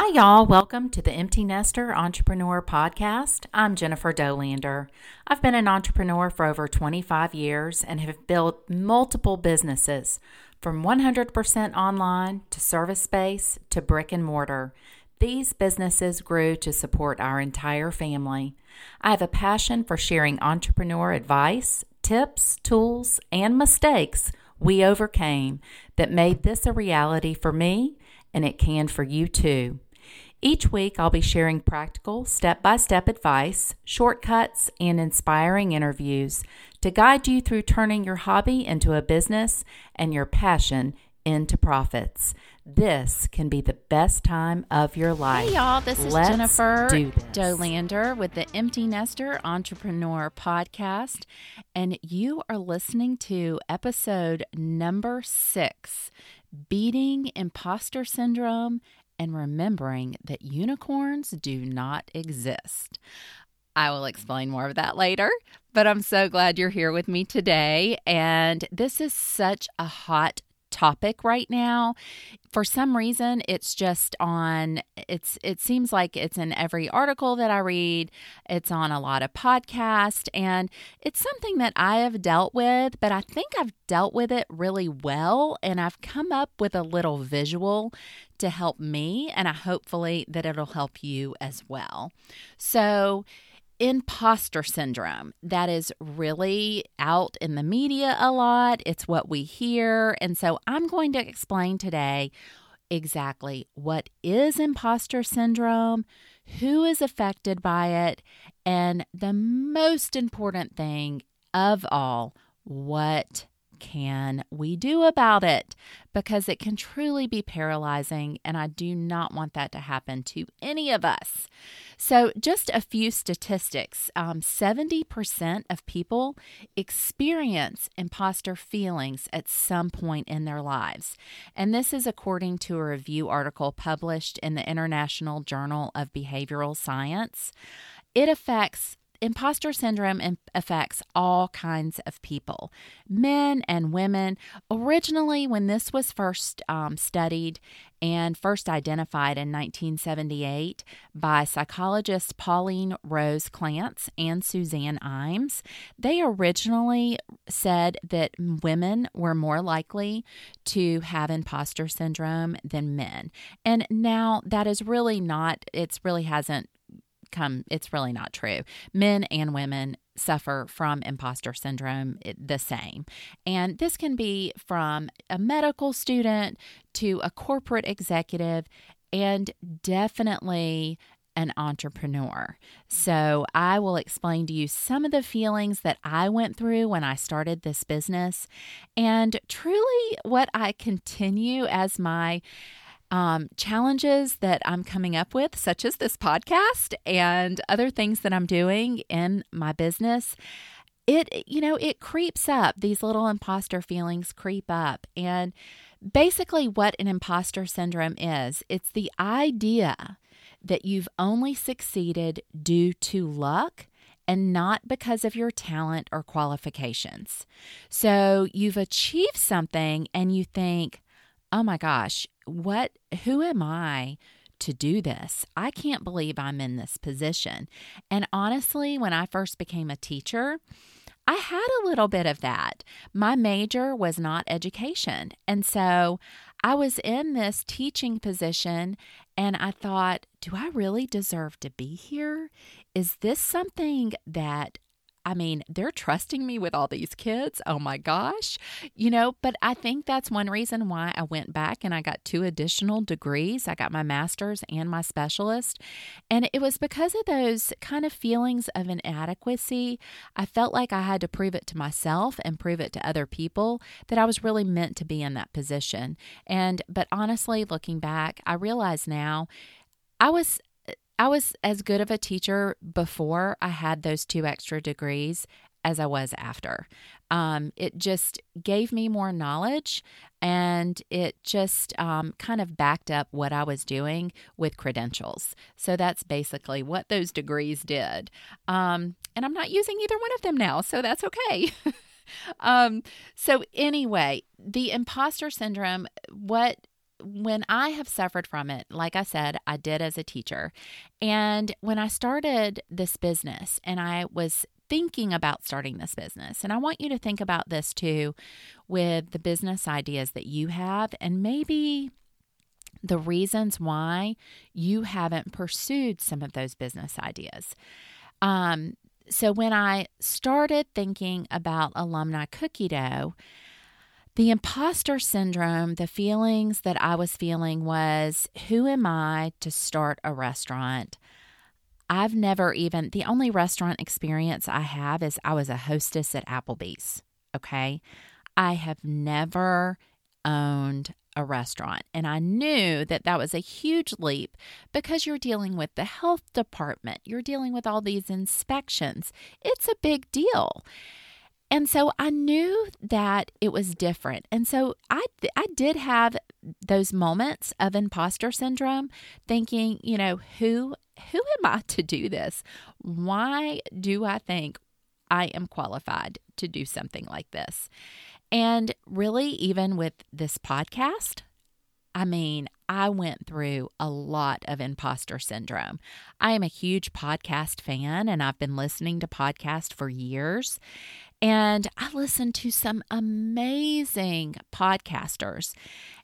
Hi, y'all. Welcome to the Empty Nester Entrepreneur Podcast. I'm Jennifer Dollander. I've been an entrepreneur for over 25 years and have built multiple businesses from 100% online to service space to brick and mortar. These businesses grew to support our entire family. I have a passion for sharing entrepreneur advice, tips, tools, and mistakes we overcame that made this a reality for me and it can for you too. Each week, I'll be sharing practical, step by step advice, shortcuts, and inspiring interviews to guide you through turning your hobby into a business and your passion into profits. This can be the best time of your life. Hey, y'all, this is Let's Jennifer do this. Dollander with the Empty Nester Entrepreneur Podcast, and you are listening to episode number six Beating Imposter Syndrome and Remembering that Unicorns Do Not Exist. I will explain more of that later, but I'm so glad you're here with me today. And this is such a hot topic right now. For some reason it's just on it's it seems like it's in every article that i read. It's on a lot of podcasts and it's something that i have dealt with but i think i've dealt with it really well and i've come up with a little visual to help me and i hopefully that it'll help you as well. So imposter syndrome that is really out in the media a lot. It's what we hear. And so I'm going to explain today exactly what is imposter syndrome, who is affected by it, and the most important thing of all, what can we do about it? Because it can truly be paralyzing, and I do not want that to happen to any of us. So, just a few statistics um, 70% of people experience imposter feelings at some point in their lives. And this is according to a review article published in the International Journal of Behavioral Science. It affects imposter syndrome affects all kinds of people, men and women. Originally, when this was first um, studied and first identified in 1978 by psychologists Pauline Rose Clance and Suzanne Imes, they originally said that women were more likely to have imposter syndrome than men. And now that is really not, it's really hasn't come it's really not true. Men and women suffer from imposter syndrome the same. And this can be from a medical student to a corporate executive and definitely an entrepreneur. So, I will explain to you some of the feelings that I went through when I started this business. And truly what I continue as my um, challenges that I'm coming up with, such as this podcast and other things that I'm doing in my business, it, you know, it creeps up. These little imposter feelings creep up. And basically, what an imposter syndrome is it's the idea that you've only succeeded due to luck and not because of your talent or qualifications. So you've achieved something and you think, oh my gosh, what, who am I to do this? I can't believe I'm in this position. And honestly, when I first became a teacher, I had a little bit of that. My major was not education. And so I was in this teaching position and I thought, do I really deserve to be here? Is this something that I mean, they're trusting me with all these kids. Oh my gosh. You know, but I think that's one reason why I went back and I got two additional degrees. I got my master's and my specialist. And it was because of those kind of feelings of inadequacy. I felt like I had to prove it to myself and prove it to other people that I was really meant to be in that position. And, but honestly, looking back, I realize now I was I was as good of a teacher before I had those two extra degrees as I was after. Um, it just gave me more knowledge and it just um, kind of backed up what I was doing with credentials. So that's basically what those degrees did. Um, and I'm not using either one of them now, so that's okay. um, so, anyway, the imposter syndrome, what when I have suffered from it, like I said, I did as a teacher. And when I started this business and I was thinking about starting this business, and I want you to think about this too with the business ideas that you have and maybe the reasons why you haven't pursued some of those business ideas. Um, so when I started thinking about alumni cookie dough, the imposter syndrome, the feelings that I was feeling was who am I to start a restaurant? I've never even, the only restaurant experience I have is I was a hostess at Applebee's. Okay. I have never owned a restaurant. And I knew that that was a huge leap because you're dealing with the health department, you're dealing with all these inspections. It's a big deal. And so I knew that it was different. And so I I did have those moments of imposter syndrome thinking, you know, who who am I to do this? Why do I think I am qualified to do something like this? And really even with this podcast, I mean, I went through a lot of imposter syndrome. I am a huge podcast fan and I've been listening to podcasts for years. And I listened to some amazing podcasters.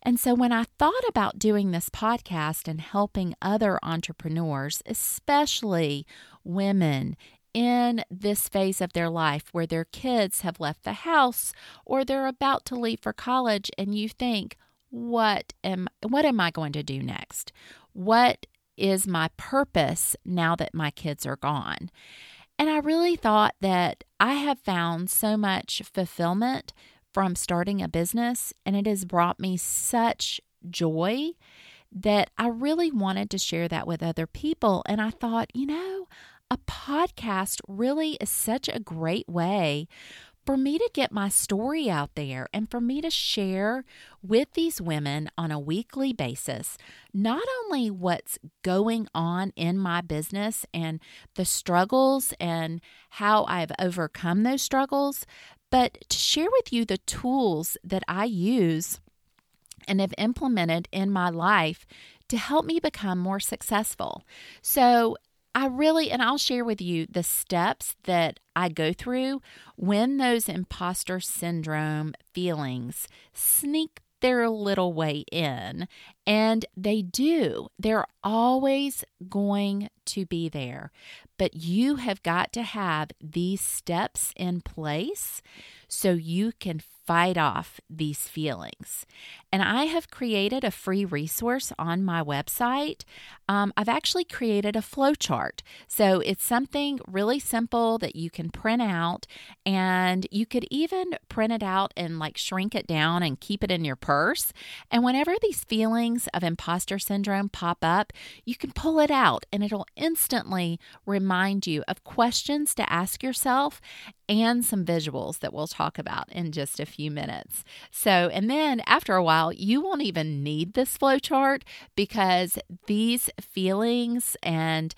And so when I thought about doing this podcast and helping other entrepreneurs, especially women in this phase of their life where their kids have left the house or they're about to leave for college and you think, what am what am I going to do next? What is my purpose now that my kids are gone? And I really thought that I have found so much fulfillment from starting a business, and it has brought me such joy that I really wanted to share that with other people. And I thought, you know, a podcast really is such a great way for me to get my story out there and for me to share with these women on a weekly basis, not only what's going on in my business and the struggles and how I've overcome those struggles, but to share with you the tools that I use and have implemented in my life to help me become more successful. So, I really, and I'll share with you the steps that I go through when those imposter syndrome feelings sneak their little way in. And they do. They're always going to be there. But you have got to have these steps in place so you can fight off these feelings. And I have created a free resource on my website. Um, I've actually created a flow chart. So it's something really simple that you can print out, and you could even print it out and like shrink it down and keep it in your purse. And whenever these feelings of imposter syndrome pop up, you can pull it out and it'll instantly remind you of questions to ask yourself and some visuals that we'll talk about in just a few minutes. So, and then after a while, you won't even need this flow chart because these feelings and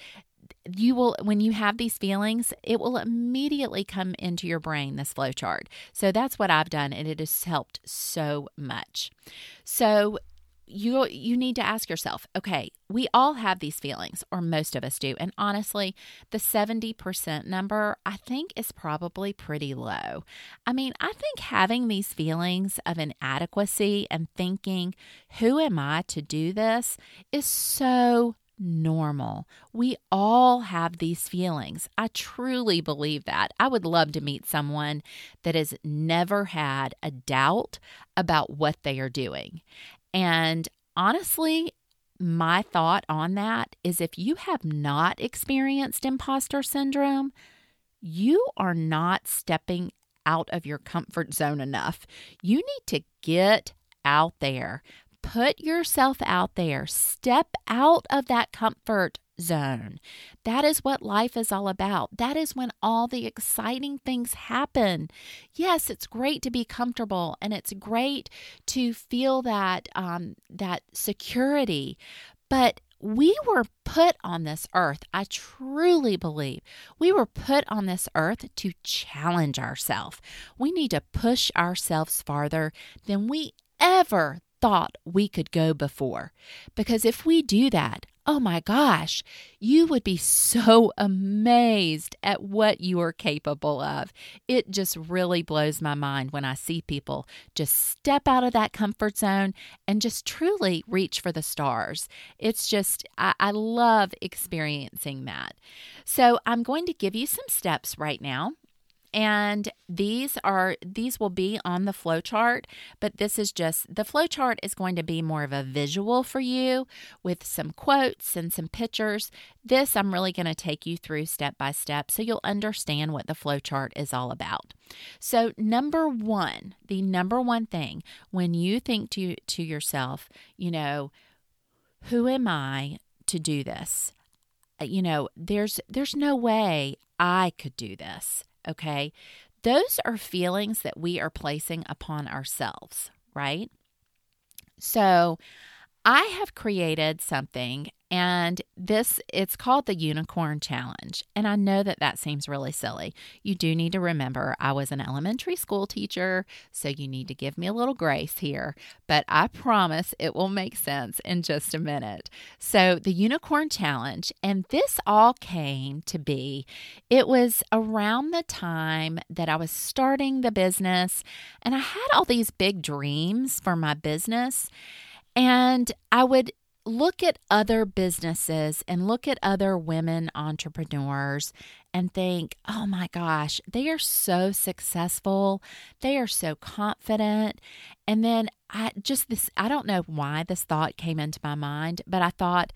you will when you have these feelings it will immediately come into your brain this flow chart so that's what i've done and it has helped so much so you you need to ask yourself okay we all have these feelings or most of us do and honestly the 70% number i think is probably pretty low i mean i think having these feelings of inadequacy and thinking who am i to do this is so normal. We all have these feelings. I truly believe that. I would love to meet someone that has never had a doubt about what they are doing. And honestly, my thought on that is if you have not experienced imposter syndrome, you are not stepping out of your comfort zone enough. You need to get out there. Put yourself out there. Step out of that comfort zone. That is what life is all about. That is when all the exciting things happen. Yes, it's great to be comfortable and it's great to feel that um, that security, but we were put on this earth, I truly believe, we were put on this earth to challenge ourselves. We need to push ourselves farther than we ever thought we could go before. Because if we do that, oh my gosh, you would be so amazed at what you are capable of. It just really blows my mind when I see people just step out of that comfort zone and just truly reach for the stars. It's just, I, I love experiencing that. So, I'm going to give you some steps right now and these are these will be on the flow chart but this is just the flow chart is going to be more of a visual for you with some quotes and some pictures. This i'm really going to take you through step by step so you'll understand what the flow chart is all about. So number one the number one thing when you think to to yourself you know who am i to do this? Uh, you know there's there's no way i could do this okay? Those are feelings that we are placing upon ourselves, right? So I have created something and this, it's called the Unicorn Challenge. And I know that that seems really silly. You do need to remember I was an elementary school teacher, so you need to give me a little grace here. But I promise it will make sense in just a minute. So, the Unicorn Challenge, and this all came to be, it was around the time that I was starting the business, and I had all these big dreams for my business. And I would look at other businesses and look at other women entrepreneurs and think, oh my gosh, they are so successful. They are so confident. And then I just this, I don't know why this thought came into my mind, but I thought,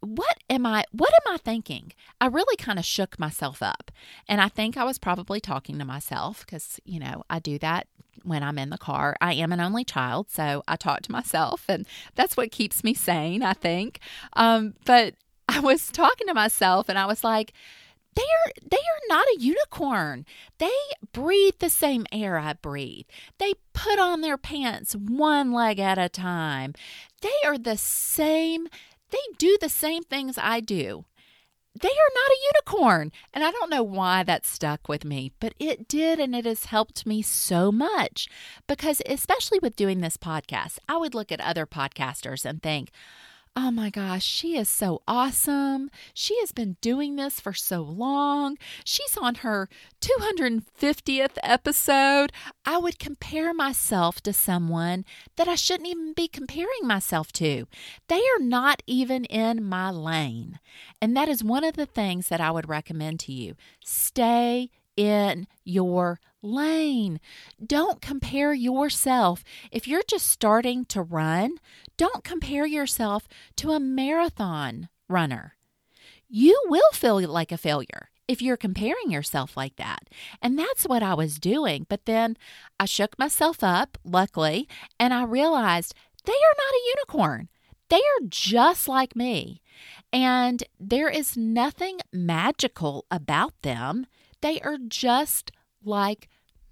what am I what am I thinking? I really kind of shook myself up. And I think I was probably talking to myself cuz you know, I do that when I'm in the car. I am an only child, so I talk to myself and that's what keeps me sane, I think. Um, but I was talking to myself and I was like, they are they are not a unicorn. They breathe the same air I breathe. They put on their pants one leg at a time. They are the same they do the same things I do. They are not a unicorn. And I don't know why that stuck with me, but it did. And it has helped me so much because, especially with doing this podcast, I would look at other podcasters and think, Oh my gosh, she is so awesome. She has been doing this for so long. She's on her 250th episode. I would compare myself to someone that I shouldn't even be comparing myself to. They are not even in my lane. And that is one of the things that I would recommend to you. Stay in your lane. Don't compare yourself. If you're just starting to run, don't compare yourself to a marathon runner. You will feel like a failure if you're comparing yourself like that. And that's what I was doing. But then I shook myself up, luckily, and I realized they are not a unicorn. They are just like me. And there is nothing magical about them. They are just like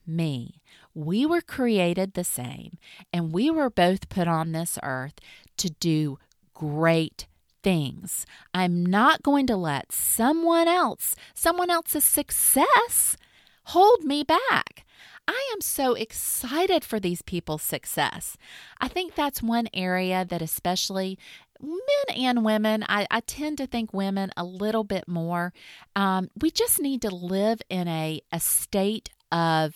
me. We were created the same, and we were both put on this earth to do great things. I'm not going to let someone else, someone else's success, hold me back. I am so excited for these people's success. I think that's one area that, especially men and women, I, I tend to think women a little bit more. Um, we just need to live in a, a state of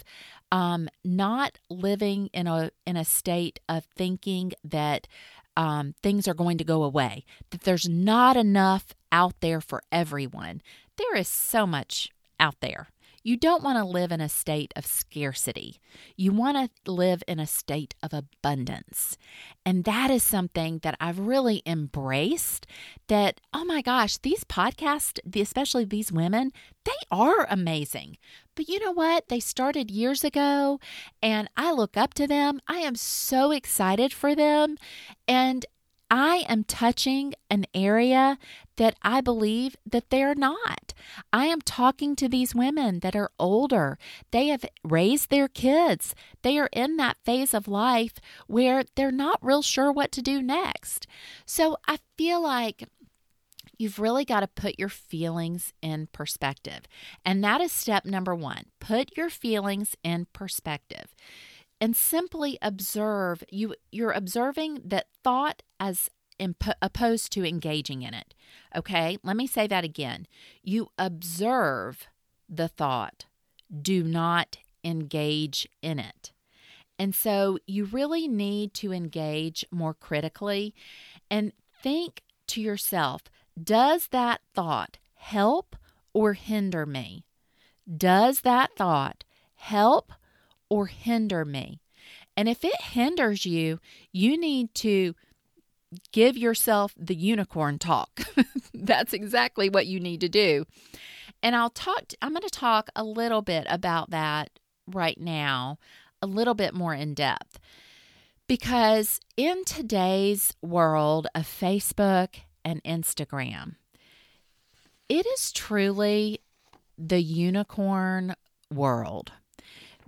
um, not living in a in a state of thinking that um, things are going to go away, that there's not enough out there for everyone. There is so much out there. You don't want to live in a state of scarcity. You want to live in a state of abundance. And that is something that I've really embraced that, oh my gosh, these podcasts, especially these women, they are amazing. But you know what? They started years ago and I look up to them. I am so excited for them. And I am touching an area that I believe that they're not. I am talking to these women that are older. They have raised their kids. They are in that phase of life where they're not real sure what to do next. So I feel like you've really got to put your feelings in perspective. And that is step number one put your feelings in perspective. and simply observe. You you're observing that thought as imp- opposed to engaging in it. Okay? Let me say that again. You observe the thought. Do not engage in it. And so you really need to engage more critically and think to yourself does that thought help or hinder me? Does that thought help or hinder me? And if it hinders you, you need to give yourself the unicorn talk. That's exactly what you need to do. And I'll talk I'm going to talk a little bit about that right now, a little bit more in depth. Because in today's world of Facebook and Instagram, it is truly the unicorn world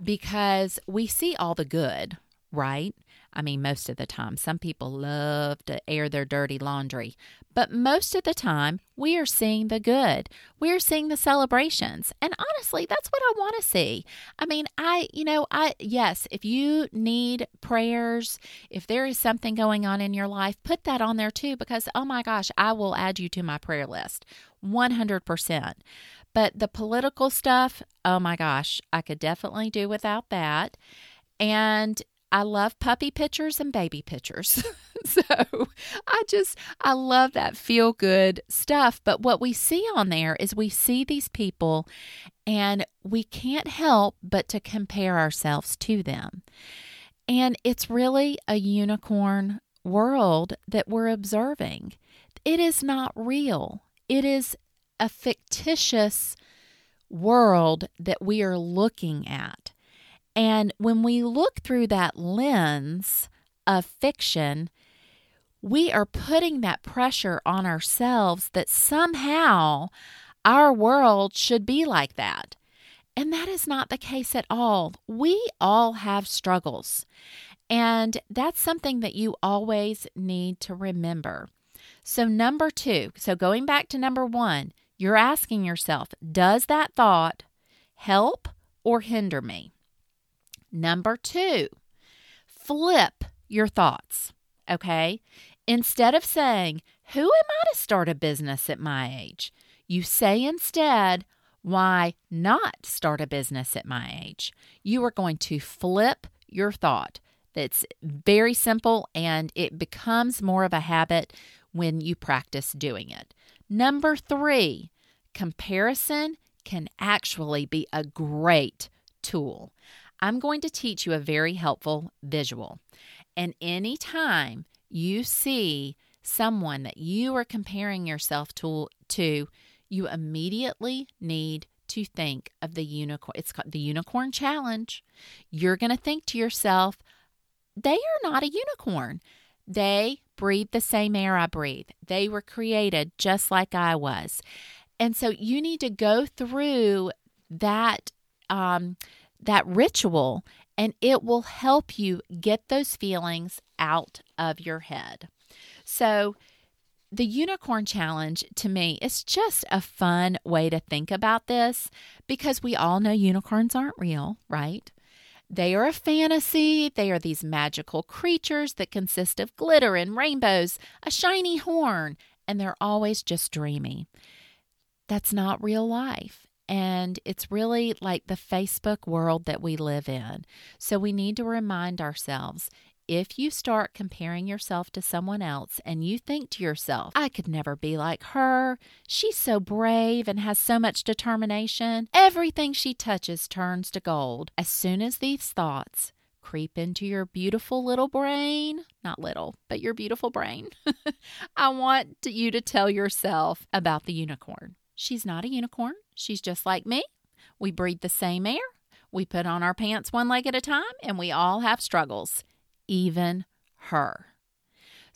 because we see all the good, right? I mean, most of the time. Some people love to air their dirty laundry, but most of the time, we are seeing the good. We're seeing the celebrations. And honestly, that's what I want to see. I mean, I, you know, I, yes, if you need prayers, if there is something going on in your life, put that on there too, because oh my gosh, I will add you to my prayer list 100%. But the political stuff, oh my gosh, I could definitely do without that. And I love puppy pictures and baby pictures. so I just, I love that feel good stuff. But what we see on there is we see these people and we can't help but to compare ourselves to them. And it's really a unicorn world that we're observing. It is not real, it is a fictitious world that we are looking at. And when we look through that lens of fiction, we are putting that pressure on ourselves that somehow our world should be like that. And that is not the case at all. We all have struggles. And that's something that you always need to remember. So, number two, so going back to number one, you're asking yourself, does that thought help or hinder me? Number two, flip your thoughts. Okay. Instead of saying, Who am I to start a business at my age? You say instead, Why not start a business at my age? You are going to flip your thought. That's very simple and it becomes more of a habit when you practice doing it. Number three, comparison can actually be a great tool. I'm going to teach you a very helpful visual. And anytime you see someone that you are comparing yourself to, to you immediately need to think of the unicorn. It's called the unicorn challenge. You're going to think to yourself, they are not a unicorn. They breathe the same air I breathe. They were created just like I was. And so you need to go through that um, that ritual and it will help you get those feelings out of your head. So, the unicorn challenge to me is just a fun way to think about this because we all know unicorns aren't real, right? They are a fantasy. They are these magical creatures that consist of glitter and rainbows, a shiny horn, and they're always just dreamy. That's not real life. And it's really like the Facebook world that we live in. So we need to remind ourselves if you start comparing yourself to someone else and you think to yourself, I could never be like her, she's so brave and has so much determination, everything she touches turns to gold. As soon as these thoughts creep into your beautiful little brain, not little, but your beautiful brain, I want you to tell yourself about the unicorn. She's not a unicorn. She's just like me. We breathe the same air. We put on our pants one leg at a time, and we all have struggles, even her.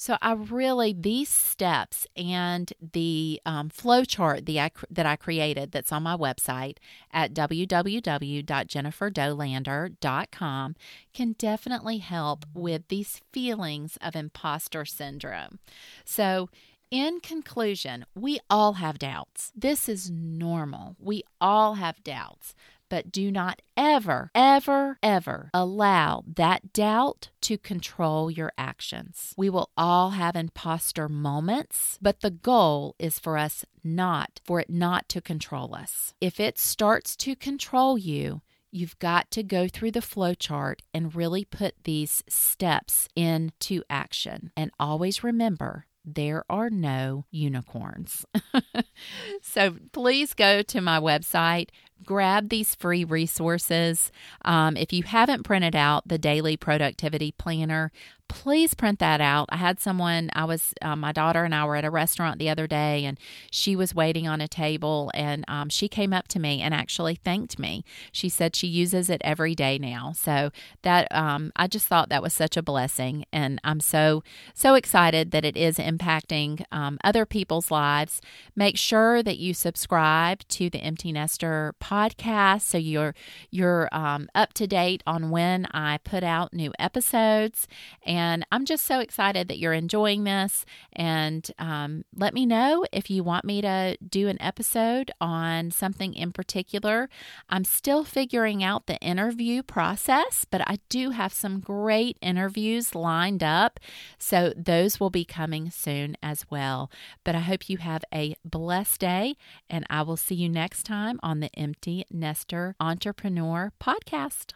So I really these steps and the um, flow chart the, I, that I created that's on my website at www.jenniferdollander.com can definitely help with these feelings of imposter syndrome. So in conclusion, we all have doubts. This is normal. We all have doubts. But do not ever, ever, ever allow that doubt to control your actions. We will all have imposter moments, but the goal is for us not, for it not to control us. If it starts to control you, You've got to go through the flow chart and really put these steps into action. And always remember there are no unicorns. so please go to my website, grab these free resources. Um, if you haven't printed out the daily productivity planner, please print that out. I had someone, I was, uh, my daughter and I were at a restaurant the other day and she was waiting on a table and um, she came up to me and actually thanked me. She said she uses it every day now. So that, um, I just thought that was such a blessing. And I'm so, so excited that it is impacting um, other people's lives. Make sure that you subscribe to the Empty Nester podcast so you're, you're um, up to date on when I put out new episodes. And and I'm just so excited that you're enjoying this. And um, let me know if you want me to do an episode on something in particular. I'm still figuring out the interview process, but I do have some great interviews lined up. So those will be coming soon as well. But I hope you have a blessed day, and I will see you next time on the Empty Nester Entrepreneur Podcast.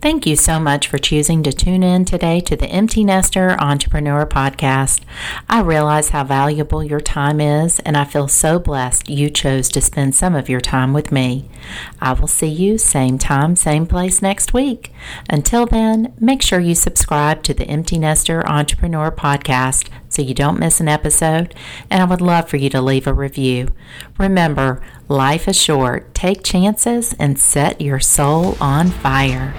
Thank you so much for choosing to tune in today to the Empty Empty Nester Entrepreneur Podcast. I realize how valuable your time is, and I feel so blessed you chose to spend some of your time with me. I will see you same time, same place next week. Until then, make sure you subscribe to the Empty Nester Entrepreneur Podcast so you don't miss an episode, and I would love for you to leave a review. Remember, life is short. Take chances and set your soul on fire.